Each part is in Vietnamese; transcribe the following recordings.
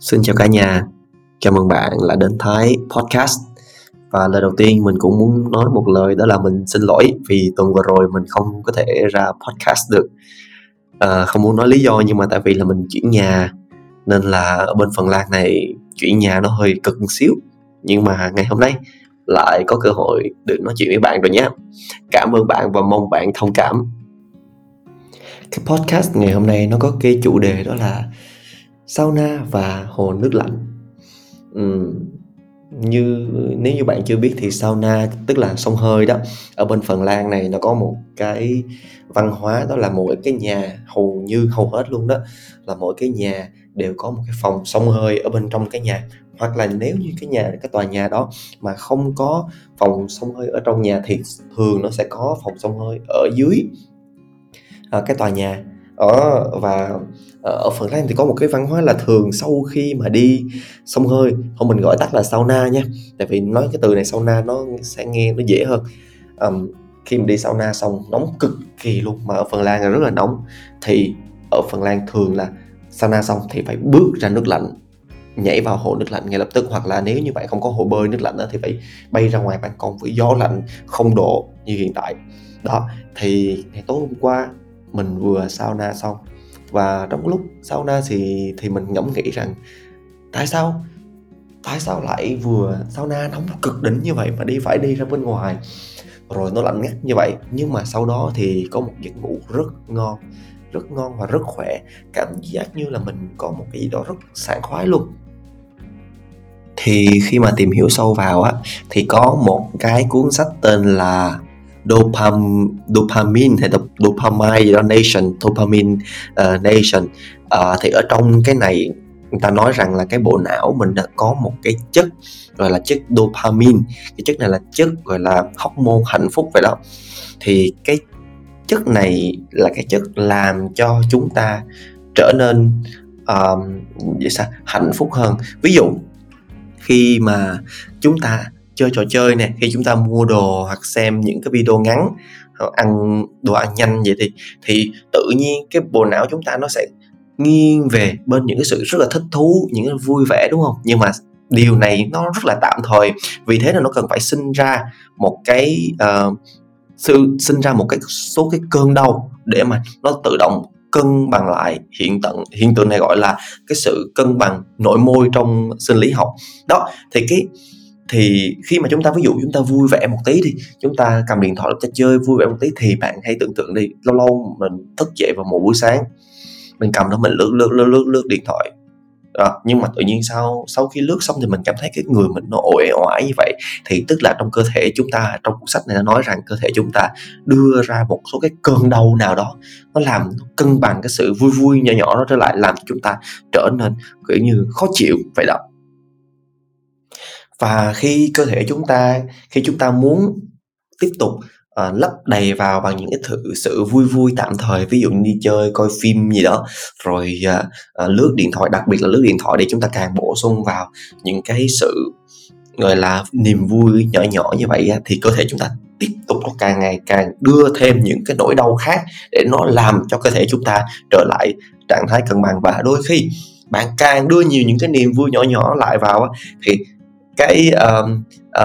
Xin chào cả nhà, chào mừng bạn lại đến Thái Podcast. Và lời đầu tiên mình cũng muốn nói một lời đó là mình xin lỗi vì tuần vừa rồi mình không có thể ra podcast được. À, Không muốn nói lý do nhưng mà tại vì là mình chuyển nhà Nên là ở bên Phần Lan này chuyển nhà nó hơi cực một xíu. Nhưng mà ngày hôm nay lại có cơ hội được nói chuyện với bạn rồi nhé. Cảm ơn bạn và mong bạn thông cảm. Cái podcast ngày hôm nay nó có cái chủ đề đó là sauna và hồ nước lạnh. Uhm, như nếu như bạn chưa biết thì sauna tức là sông hơi đó ở bên Phần Lan này nó có một cái văn hóa đó là mỗi cái nhà hầu như hầu hết luôn đó là mỗi cái nhà đều có một cái phòng sông hơi ở bên trong cái nhà. Hoặc là nếu như cái nhà cái tòa nhà đó mà không có phòng sông hơi ở trong nhà thì thường nó sẽ có phòng sông hơi ở dưới à, cái tòa nhà. Ở và Ờ, ở Phần Lan thì có một cái văn hóa là thường sau khi mà đi sông hơi không mình gọi tắt là sauna nha. Tại vì nói cái từ này sauna nó sẽ nghe nó dễ hơn. Um, khi mình đi sauna xong nóng cực kỳ luôn mà ở Phần Lan là rất là nóng. Thì ở Phần Lan thường là sauna xong thì phải bước ra nước lạnh nhảy vào hồ nước lạnh ngay lập tức. Hoặc là nếu như bạn không có hồ bơi nước lạnh đó, thì phải bay ra ngoài ban công với gió lạnh không độ như hiện tại. Đó thì ngày tối hôm qua mình vừa sauna xong và trong lúc sauna thì thì mình ngẫm nghĩ rằng, tại sao tại sao lại vừa sauna nóng cực đỉnh như vậy mà đi phải đi ra bên ngoài? Rồi nó lạnh ngắt như vậy. Nhưng mà sau đó thì có một giấc ngủ rất ngon rất ngon và rất khỏe. Cảm giác như là mình có một cái gì đó rất sảng khoái luôn. Thì khi mà tìm hiểu sâu vào á, thì có một cái cuốn sách tên là dopam dopamine hay dopamine nation dopamine ờ, uh, nation uh, ờ, thì ở trong cái này người ta nói rằng là cái bộ não mình đã có một cái chất gọi là chất dopamine. Cái chất này là chất gọi là hormone hạnh phúc vậy đó. Thì cái chất này là cái chất làm cho chúng ta trở nên um, vậy sao? Hạnh phúc hơn. Ví dụ khi mà chúng ta chơi trò chơi nè khi chúng ta mua đồ hoặc xem những cái video ngắn hoặc ăn đồ ăn nhanh vậy thì thì tự nhiên cái bộ não chúng ta nó sẽ nghiêng về bên những cái sự rất là thích thú những cái vui vẻ đúng không? Nhưng mà điều này nó rất là tạm thời. Vì thế là nó cần phải sinh ra một cái uh, sự sinh ra một cái số cái cơn đau để mà nó tự động cân bằng lại hiện tượng hiện tượng này gọi là cái sự cân bằng nội môi trong sinh lý học. Đó thì cái thì khi mà chúng ta, ví dụ chúng ta vui vẻ một tí đi, chúng ta cầm điện thoại ta chơi vui vẻ một tí thì bạn hãy tưởng tượng đi, lâu lâu mình thức dậy vào một buổi sáng, mình cầm nó mình lướt lướt lướt lướt lướt điện thoại đó. nhưng mà tự nhiên sau sau khi lướt xong thì mình cảm thấy cái người mình nó ổi oải như vậy, thì tức là trong cơ thể chúng ta, trong cuốn sách này nó nói rằng cơ thể chúng ta đưa ra một số cái cơn đau nào đó, nó làm nó cân bằng cái sự vui vui nhỏ nhỏ nó trở lại, làm cho chúng ta trở nên kiểu như khó chịu vậy đó và khi cơ thể chúng ta khi chúng ta muốn tiếp tục uh, lấp đầy vào bằng những cái thử sự vui vui tạm thời ví dụ như đi chơi coi phim gì đó rồi uh, uh, lướt điện thoại đặc biệt là lướt điện thoại để chúng ta càng bổ sung vào những cái sự gọi là niềm vui nhỏ nhỏ như vậy thì cơ thể chúng ta tiếp tục nó càng ngày càng đưa thêm những cái nỗi đau khác để nó làm cho cơ thể chúng ta trở lại trạng thái cân bằng. Và đôi khi bạn càng đưa nhiều những cái niềm vui nhỏ nhỏ lại vào thì cái uh,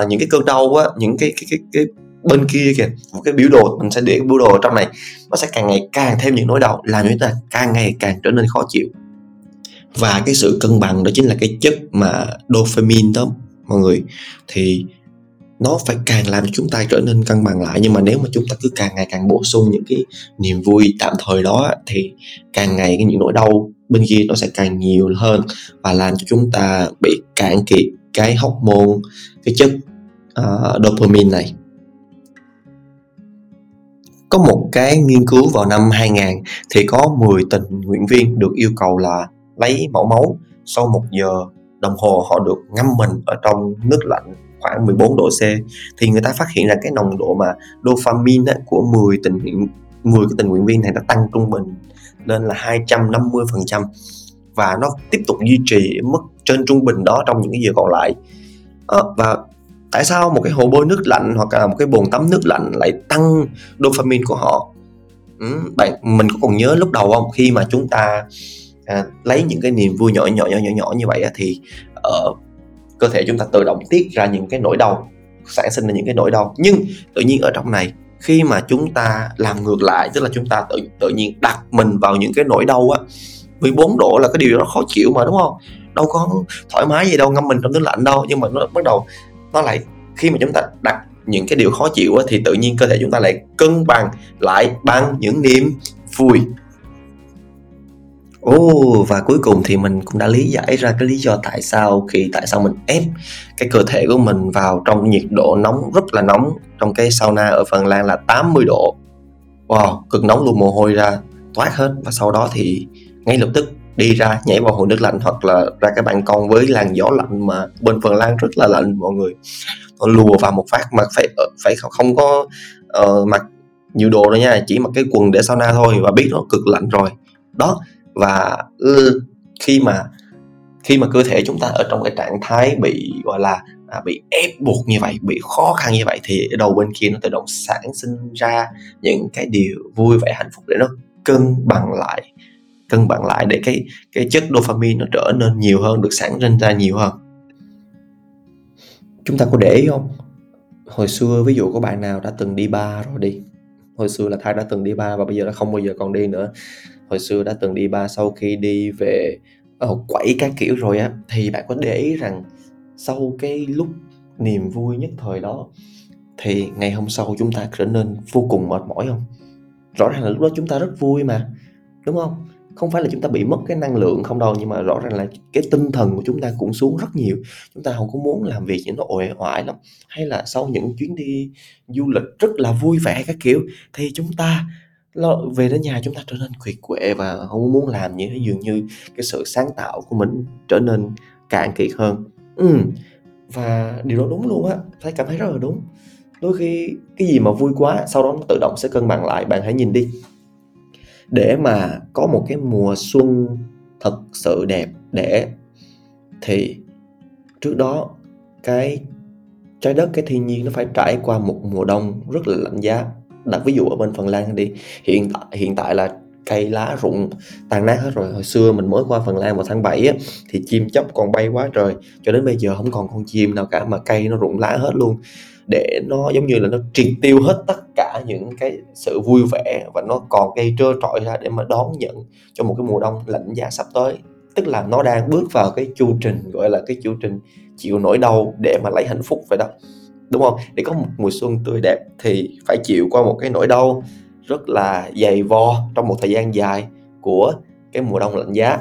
uh, những cái cơn đau á những cái cái cái, cái bên kia kìa một cái biểu đồ mình sẽ để biểu đồ ở trong này nó sẽ càng ngày càng thêm những nỗi đau làm cho chúng ta càng ngày càng trở nên khó chịu. Và cái sự cân bằng đó chính là cái chất mà dopamine đó mọi người. Thì nó phải càng làm cho chúng ta trở nên cân bằng lại nhưng mà nếu mà chúng ta cứ càng ngày càng bổ sung những cái niềm vui tạm thời đó thì càng ngày cái những nỗi đau bên kia nó sẽ càng nhiều hơn và làm cho chúng ta bị cạn kiệt cái hormone cái chất uh, dopamine này. Có một cái nghiên cứu vào năm 2000 thì có 10 tình nguyện viên được yêu cầu là lấy mẫu máu. Sau một giờ đồng hồ họ được ngâm mình ở trong nước lạnh khoảng 14 độ C thì người ta phát hiện ra cái nồng độ mà dopamine của 10 tình nguyện 10 cái tình nguyện viên này đã tăng trung bình lên là 250% và nó tiếp tục duy trì mức trên trung bình đó trong những cái giờ còn lại. À, và tại sao một cái hồ bơi nước lạnh hoặc là một cái bồn tắm nước lạnh lại tăng dopamine của họ? Ừ, bạn mình có còn nhớ lúc đầu không? Khi mà chúng ta à, lấy những cái niềm vui nhỏ nhỏ nhỏ nhỏ nhỏ như vậy á, thì ở uh, cơ thể chúng ta tự động tiết ra những cái nỗi đau sản sinh ra những cái nỗi đau. Nhưng tự nhiên ở trong này khi mà chúng ta làm ngược lại tức là chúng ta tự tự nhiên đặt mình vào những cái nỗi đau á 14 độ là cái điều đó khó chịu mà đúng không? Đâu có thoải mái gì đâu ngâm mình trong tủ lạnh đâu. Nhưng mà nó bắt đầu nó lại khi mà chúng ta đặt những cái điều khó chịu á, thì tự nhiên cơ thể chúng ta lại cân bằng lại bằng những niềm vui. Ồ oh, và cuối cùng thì mình cũng đã lý giải ra cái lý do tại sao khi tại sao mình ép cái cơ thể của mình vào trong nhiệt độ nóng rất là nóng trong cái sauna ở Phần Lan là 80 độ. Wow, cực nóng luôn mồ hôi ra toát hết. Và sau đó thì ngay lập tức đi ra nhảy vào hồ nước lạnh hoặc là ra cái ban công với làn gió lạnh mà bên Phần Lan rất là lạnh mọi người. Nó lùa vào một phát mà phải ờ, phải không có uh, mặc nhiều đồ đâu nha, chỉ mặc cái quần để sauna thôi và biết nó cực lạnh rồi. Đó, và khi mà khi mà cơ thể chúng ta ở trong cái trạng thái bị gọi là à, bị ép buộc như vậy bị khó khăn như vậy thì đầu bên kia nó tự động sản sinh ra những cái điều vui vẻ hạnh phúc để nó cân bằng lại cân bằng lại để cái cái chất dopamine nó trở nên nhiều hơn, được sản sinh ra nhiều hơn. Chúng ta có để ý không? Hồi xưa, ví dụ có bạn nào đã từng đi bar rồi đi. Hồi xưa là thai đã từng đi bar và bây giờ đã không bao giờ còn đi nữa. Hồi xưa đã từng đi bar, sau khi đi về ở quẩy các kiểu rồi á, thì bạn có để ý rằng sau cái lúc niềm vui nhất thời đó, thì ngày hôm sau chúng ta trở nên vô cùng mệt mỏi không? Rõ ràng là lúc đó chúng ta rất vui mà, đúng không? Không phải là chúng ta bị mất cái năng lượng không đâu, nhưng mà rõ ràng là cái tinh thần của chúng ta cũng xuống rất nhiều. Chúng ta không có muốn làm việc những nó ồi oải lắm. Hay là sau những chuyến đi du lịch rất là vui vẻ các kiểu, thì chúng ta lo, về đến nhà chúng ta trở nên kiệt quệ và không muốn làm như thế dường như cái sự sáng tạo của mình trở nên cạn kiệt hơn. Ừ. và điều đó đúng luôn á. Thấy cảm thấy rất là đúng. Đôi khi cái gì mà vui quá, sau đó nó tự động sẽ cân bằng lại. Bạn hãy nhìn đi để mà có một cái mùa xuân thật sự đẹp để thì trước đó cái trái đất cái thiên nhiên nó phải trải qua một mùa đông rất là lạnh giá. Đặt ví dụ ở bên Phần Lan đi hiện tại hiện tại là cây lá rụng tàn nát hết rồi. Hồi xưa mình mới qua Phần Lan vào tháng 7 á, thì chim chóc còn bay quá trời. Cho đến bây giờ không còn con chim nào cả mà cây nó rụng lá hết luôn để nó giống như là nó triệt tiêu hết tất cả những cái sự vui vẻ và nó còn gây trơ trọi ra để mà đón nhận cho một cái mùa đông lạnh giá sắp tới. Tức là nó đang bước vào cái chu trình, gọi là cái chu trình chịu nỗi đau để mà lấy hạnh phúc vậy đó. Đúng không? Để có một mùa xuân tươi đẹp thì phải chịu qua một cái nỗi đau rất là dày vò trong một thời gian dài của cái mùa đông lạnh giá.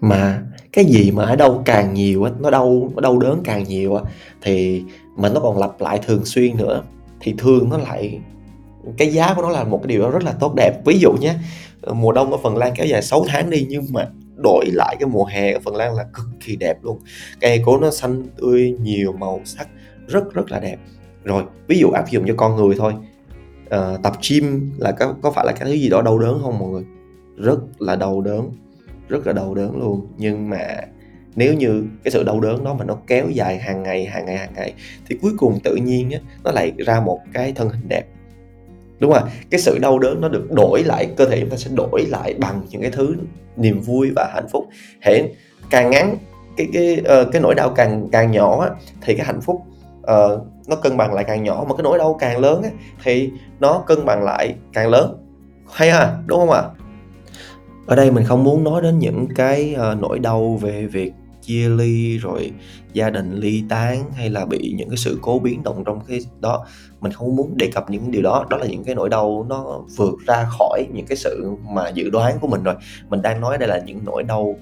Mà cái gì mà ở đâu càng nhiều á nó đau nó đau đớn càng nhiều á thì mà nó còn lặp lại thường xuyên nữa. Thì thường nó lại cái giá của nó là một cái điều đó rất là tốt đẹp. Ví dụ nhé ờ, mùa đông ở Phần Lan kéo dài 6 tháng đi nhưng mà đổi lại cái mùa hè ở Phần Lan là cực kỳ đẹp luôn. Cây cối nó xanh tươi nhiều màu sắc rất rất là đẹp. Rồi ví dụ áp dụng cho con người thôi. À, tập gym là có có phải là cái thứ gì đó đau đớn không mọi người? Rất là đau đớn rất là đau đớn luôn. Nhưng mà nếu như cái sự đau đớn đó mà nó kéo dài hàng ngày hàng ngày hàng ngày thì cuối cùng tự nhiên á, nó lại ra một cái thân hình đẹp. Đúng không cái sự đau đớn nó được đổi lại cơ thể chúng ta sẽ đổi lại bằng những cái thứ niềm vui và hạnh phúc. Hễ càng ngắn cái cái uh, cái nỗi đau càng càng nhỏ á, thì cái hạnh phúc uh, nó cân bằng lại càng nhỏ. Mà cái nỗi đau càng lớn á, thì nó cân bằng lại càng lớn. Hay ha? Đúng không ạ? à? Ở đây mình không muốn nói đến những cái uh, nỗi đau về việc chia ly rồi gia đình ly tán hay là bị những cái sự cố biến động trong cái đó. Mình không muốn đề cập những điều đó. Đó là những cái nỗi đau nó vượt ra khỏi những cái sự mà dự đoán của mình rồi. Mình đang nói đây là những nỗi đau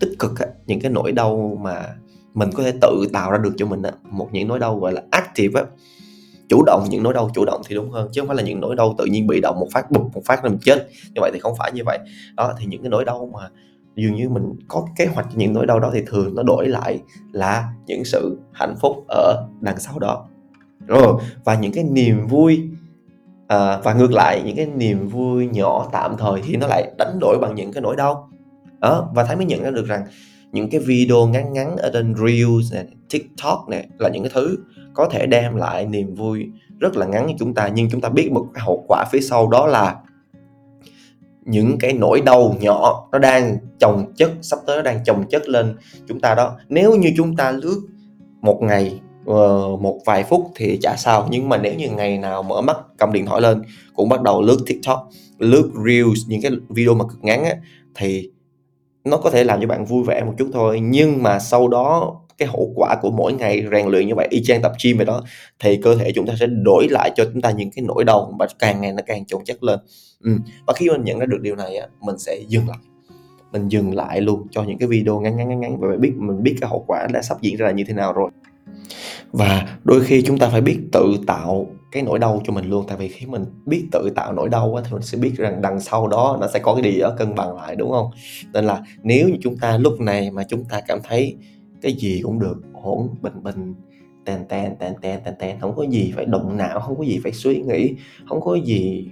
tích cực á, những cái nỗi đau mà mình có thể tự tạo ra được cho mình á. một những nỗi đau gọi là active á chủ động những nỗi đau chủ động thì đúng hơn chứ không phải là những nỗi đau tự nhiên bị động một phát bục một phát là mình chết. Như vậy thì không phải như vậy. Đó thì những cái nỗi đau mà dường như mình có kế hoạch những nỗi đau đó thì thường nó đổi lại là những sự hạnh phúc ở đằng sau đó. Rồi và những cái niềm vui à, và ngược lại những cái niềm vui nhỏ tạm thời thì nó lại đánh đổi bằng những cái nỗi đau. Đó và thấy mới nhận ra được rằng những cái video ngắn ngắn ở trên Reels này, TikTok này là những cái thứ có thể đem lại niềm vui rất là ngắn cho chúng ta. Nhưng chúng ta biết một cái hậu quả phía sau đó là những cái nỗi đau nhỏ nó đang chồng chất sắp tới nó đang chồng chất lên chúng ta đó. Nếu như chúng ta lướt một ngày ờ, một vài phút thì chả sao. Nhưng mà nếu như ngày nào mở mắt cầm điện thoại lên cũng bắt đầu lướt tiktok lướt reels những cái video mà cực ngắn á thì nó có thể làm cho bạn vui vẻ một chút thôi. Nhưng mà sau đó, cái hậu quả của mỗi ngày rèn luyện như vậy, y chang tập gym vậy đó, thì cơ thể chúng ta sẽ đổi lại cho chúng ta những cái nỗi đau và càng ngày nó càng chồng chất lên. Ừ. và khi mình nhận ra được điều này á, mình sẽ dừng lại. Mình dừng lại luôn cho những cái video ngắn ngắn ngắn ngắn và biết, mình biết cái hậu quả đã sắp diễn ra như thế nào rồi. Và đôi khi chúng ta phải biết tự tạo cái nỗi đau cho mình luôn. Tại vì khi mình biết tự tạo nỗi đau á, thì mình sẽ biết rằng đằng sau đó nó sẽ có cái gì đó cân bằng lại đúng không? Nên là nếu như chúng ta lúc này mà chúng ta cảm thấy cái gì cũng được ổn bình bình tèn tèn tèn tèn tèn tèn không có gì phải động não không có gì phải suy nghĩ không có gì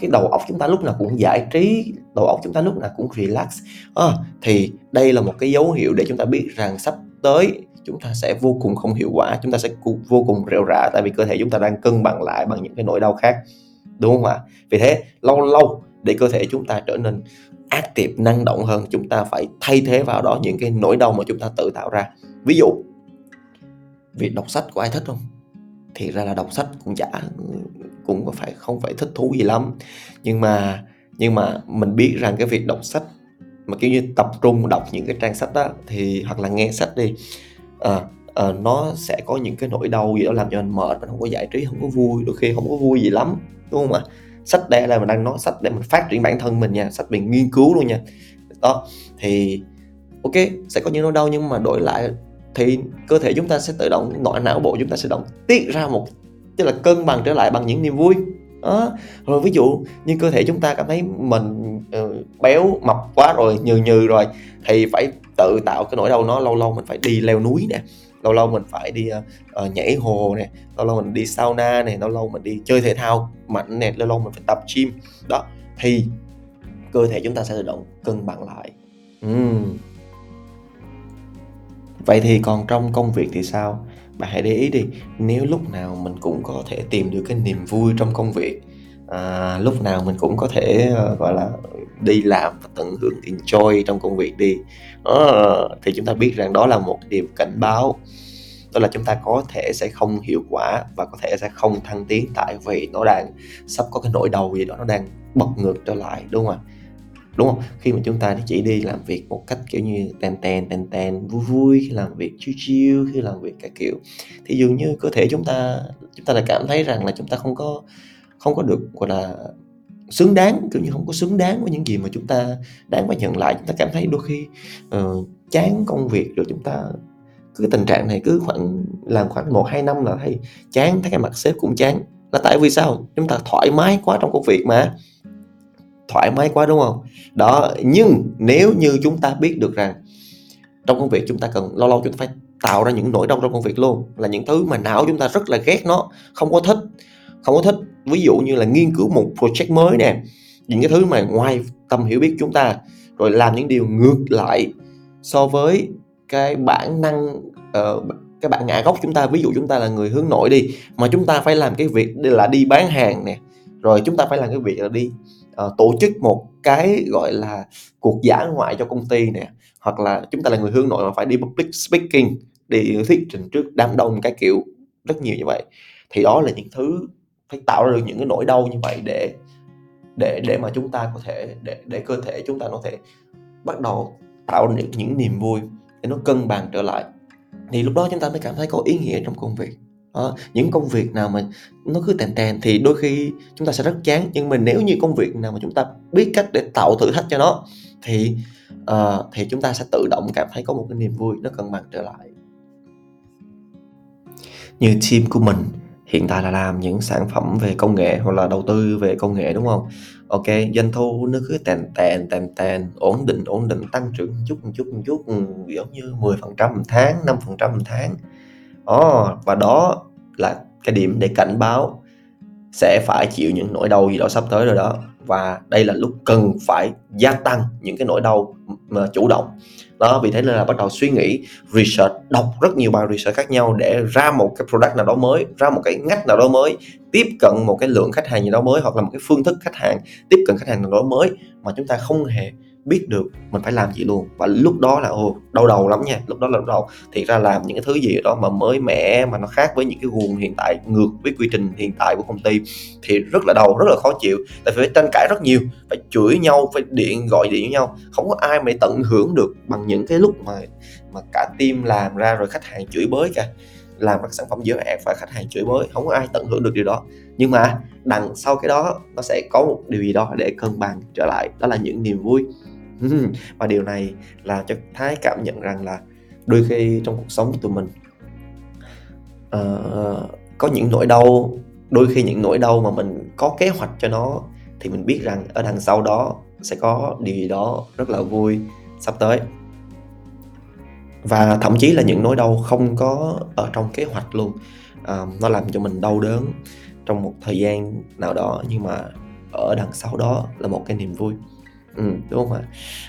cái đầu óc chúng ta lúc nào cũng giải trí đầu óc chúng ta lúc nào cũng relax. À, thì đây là một cái dấu hiệu để chúng ta biết rằng sắp tới chúng ta sẽ vô cùng không hiệu quả, chúng ta sẽ vô cùng rệu rã, tại vì cơ thể chúng ta đang cân bằng lại bằng những cái nỗi đau khác, đúng không ạ? Vì thế, lâu lâu để cơ thể chúng ta trở nên active năng động hơn, chúng ta phải thay thế vào đó những cái nỗi đau mà chúng ta tự tạo ra. Ví dụ, việc đọc sách của ai thích không? Thì ra là đọc sách cũng chả, cũng có phải, không phải thích thú gì lắm. Nhưng mà nhưng mà mình biết rằng cái việc đọc sách, mà kiểu như tập trung đọc những cái trang sách đó thì hoặc là nghe sách đi à, à, nó sẽ có những cái nỗi đau gì đó làm cho mình mệt mình không có giải trí không có vui đôi khi không có vui gì lắm đúng không ạ sách đây là mình đang nói sách để mình phát triển bản thân mình nha sách mình nghiên cứu luôn nha đó thì ok sẽ có những nỗi đau nhưng mà đổi lại thì cơ thể chúng ta sẽ tự động nội não bộ chúng ta sẽ động tiết ra một tức là cân bằng trở lại bằng những niềm vui đó. rồi ví dụ như cơ thể chúng ta cảm thấy mình uh, béo mập quá rồi nhừ nhừ rồi thì phải tự tạo cái nỗi đau nó lâu lâu mình phải đi leo núi nè lâu lâu mình phải đi uh, nhảy hồ nè lâu lâu mình đi sauna nè lâu lâu mình đi chơi thể thao mạnh nè lâu lâu mình phải tập gym. Đó thì cơ thể chúng ta sẽ tự động cân bằng lại. Uhm. vậy thì còn trong công việc thì sao? Bạn hãy để ý đi nếu lúc nào mình cũng có thể tìm được cái niềm vui trong công việc à, lúc nào mình cũng có thể uh, gọi là đi làm và tận hưởng enjoy trong công việc đi. Đó, thì chúng ta biết rằng đó là một điều cảnh báo. Đó là chúng ta có thể sẽ không hiệu quả và có thể sẽ không thăng tiến tại vì nó đang sắp có cái nỗi đau gì đó nó đang bật ngược trở lại đúng không ạ? Đúng không? Khi mà chúng ta chỉ đi làm việc một cách kiểu như tèn tèn tèn tèn vui vui khi làm việc chiêu chiêu khi làm việc cả kiểu thì dường như cơ thể chúng ta chúng ta lại cảm thấy rằng là chúng ta không có không có được gọi là xứng đáng kiểu như không có xứng đáng với những gì mà chúng ta đáng phải nhận lại. Chúng ta cảm thấy đôi khi uh, chán công việc rồi chúng ta cứ cái tình trạng này cứ khoảng làm khoảng một hai năm là thấy chán thấy cái mặt sếp cũng chán. Là tại vì sao? Chúng ta thoải mái quá trong công việc mà. Thoải mái quá đúng không? Đó nhưng nếu như chúng ta biết được rằng trong công việc chúng ta cần lâu lâu chúng ta phải tạo ra những nỗi đau trong công việc luôn. Là những thứ mà não chúng ta rất là ghét nó không có thích không có thích ví dụ như là nghiên cứu một project mới nè những cái thứ mà ngoài tầm hiểu biết chúng ta rồi làm những điều ngược lại so với cái bản năng uh, cái bản ngã gốc chúng ta. Ví dụ chúng ta là người hướng nội đi mà chúng ta phải làm cái việc là đi bán hàng nè rồi chúng ta phải làm cái việc là đi uh, tổ chức một cái gọi là cuộc giả ngoại cho công ty nè hoặc là chúng ta là người hướng nội mà phải đi public speaking đi thuyết trình trước đám đông cái kiểu rất nhiều như vậy. Thì đó là những thứ phải tạo ra được những cái nỗi đau như vậy để để để mà chúng ta có thể để để cơ thể chúng ta có thể bắt đầu tạo được những, những niềm vui để nó cân bằng trở lại. Thì lúc đó chúng ta mới cảm thấy có ý nghĩa trong công việc. Đó. những công việc nào mà nó cứ tèn tèn thì đôi khi chúng ta sẽ rất chán. Nhưng mà nếu như công việc nào mà chúng ta biết cách để tạo thử thách cho nó thì uh, thì chúng ta sẽ tự động cảm thấy có một cái niềm vui nó cân bằng trở lại. Như team của mình hiện tại là làm những sản phẩm về công nghệ hoặc là đầu tư về công nghệ, đúng không? Ok, doanh thu nó cứ tèn tèn tèn tèn, ổn định ổn định, tăng trưởng một chút một chút một chút ừ, giống như 10 phần trăm một tháng 5 phần trăm một tháng. Đó và đó là cái điểm để cảnh báo sẽ phải chịu những nỗi đau gì đó sắp tới rồi đó và đây là lúc cần phải gia tăng những cái nỗi đau mà chủ động. Đó, vì thế nên là bắt đầu suy nghĩ, research, đọc rất nhiều bài research khác nhau để ra một cái product nào đó mới, ra một cái ngách nào đó mới, tiếp cận một cái lượng khách hàng gì đó mới hoặc là một cái phương thức khách hàng, tiếp cận khách hàng nào đó mới mà chúng ta không hề biết được mình phải làm gì luôn. Và lúc đó là, ồ, đau đầu lắm nha, lúc đó là đau đầu. Thì ra làm những cái thứ gì đó mà mới mẻ, mà nó khác với những cái nguồn hiện tại, ngược với quy trình hiện tại của công ty, thì rất là đau, rất là khó chịu. Tại vì phải tranh cãi rất nhiều, phải chửi nhau, phải điện, gọi điện với nhau. Không có ai mà tận hưởng được bằng những cái lúc mà mà cả team làm ra rồi khách hàng chửi bới cả, làm các sản phẩm giới hạn và khách hàng chửi bới. Không có ai tận hưởng được điều đó. Nhưng mà đằng sau cái đó, nó sẽ có một điều gì đó để cân bằng trở lại. Đó là những niềm vui. Ừ. và điều này là cho thái cảm nhận rằng là đôi khi trong cuộc sống của tụi mình uh, có những nỗi đau đôi khi những nỗi đau mà mình có kế hoạch cho nó thì mình biết rằng ở đằng sau đó sẽ có điều gì đó rất là vui sắp tới. Và thậm chí là những nỗi đau không có ở trong kế hoạch luôn. À, nó làm cho mình đau đớn trong một thời gian nào đó nhưng mà ở đằng sau đó là một cái niềm vui. Ừ, đúng không ạ?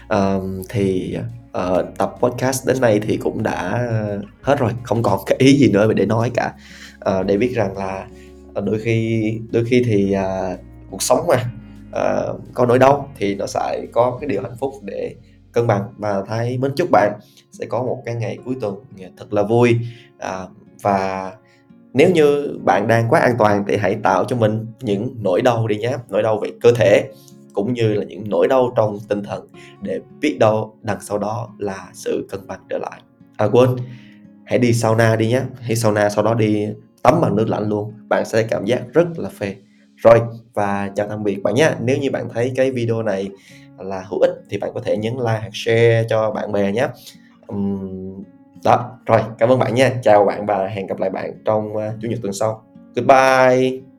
À, thì uh, tập podcast đến nay thì cũng đã hết rồi không còn cái ý gì nữa để nói cả. Uh, để biết rằng là ờ, đôi khi đôi khi thì uh, cuộc sống mà uh, có nỗi đau thì nó sẽ có cái điều hạnh phúc để cân bằng. Và thấy mến chúc bạn sẽ có một cái ngày cuối tuần thật là vui. À, và nếu như bạn đang quá an toàn thì hãy tạo cho mình những nỗi đau đi nhé nỗi đau về cơ thể cũng như là những nỗi đau trong tinh thần để biết đâu đằng sau đó là sự cân bằng trở lại. À quên hãy đi sauna đi nhé. Hãy sauna sau đó đi tắm bằng nước lạnh luôn. Bạn sẽ cảm giác rất là phê. Rồi và chào tạm biệt bạn nhé. Nếu như bạn thấy cái video này là hữu ích thì bạn có thể nhấn like hoặc share cho bạn bè nhé. Um, đó rồi cảm ơn bạn nha. Chào bạn và hẹn gặp lại bạn trong uh, chủ nhật tuần sau. Goodbye.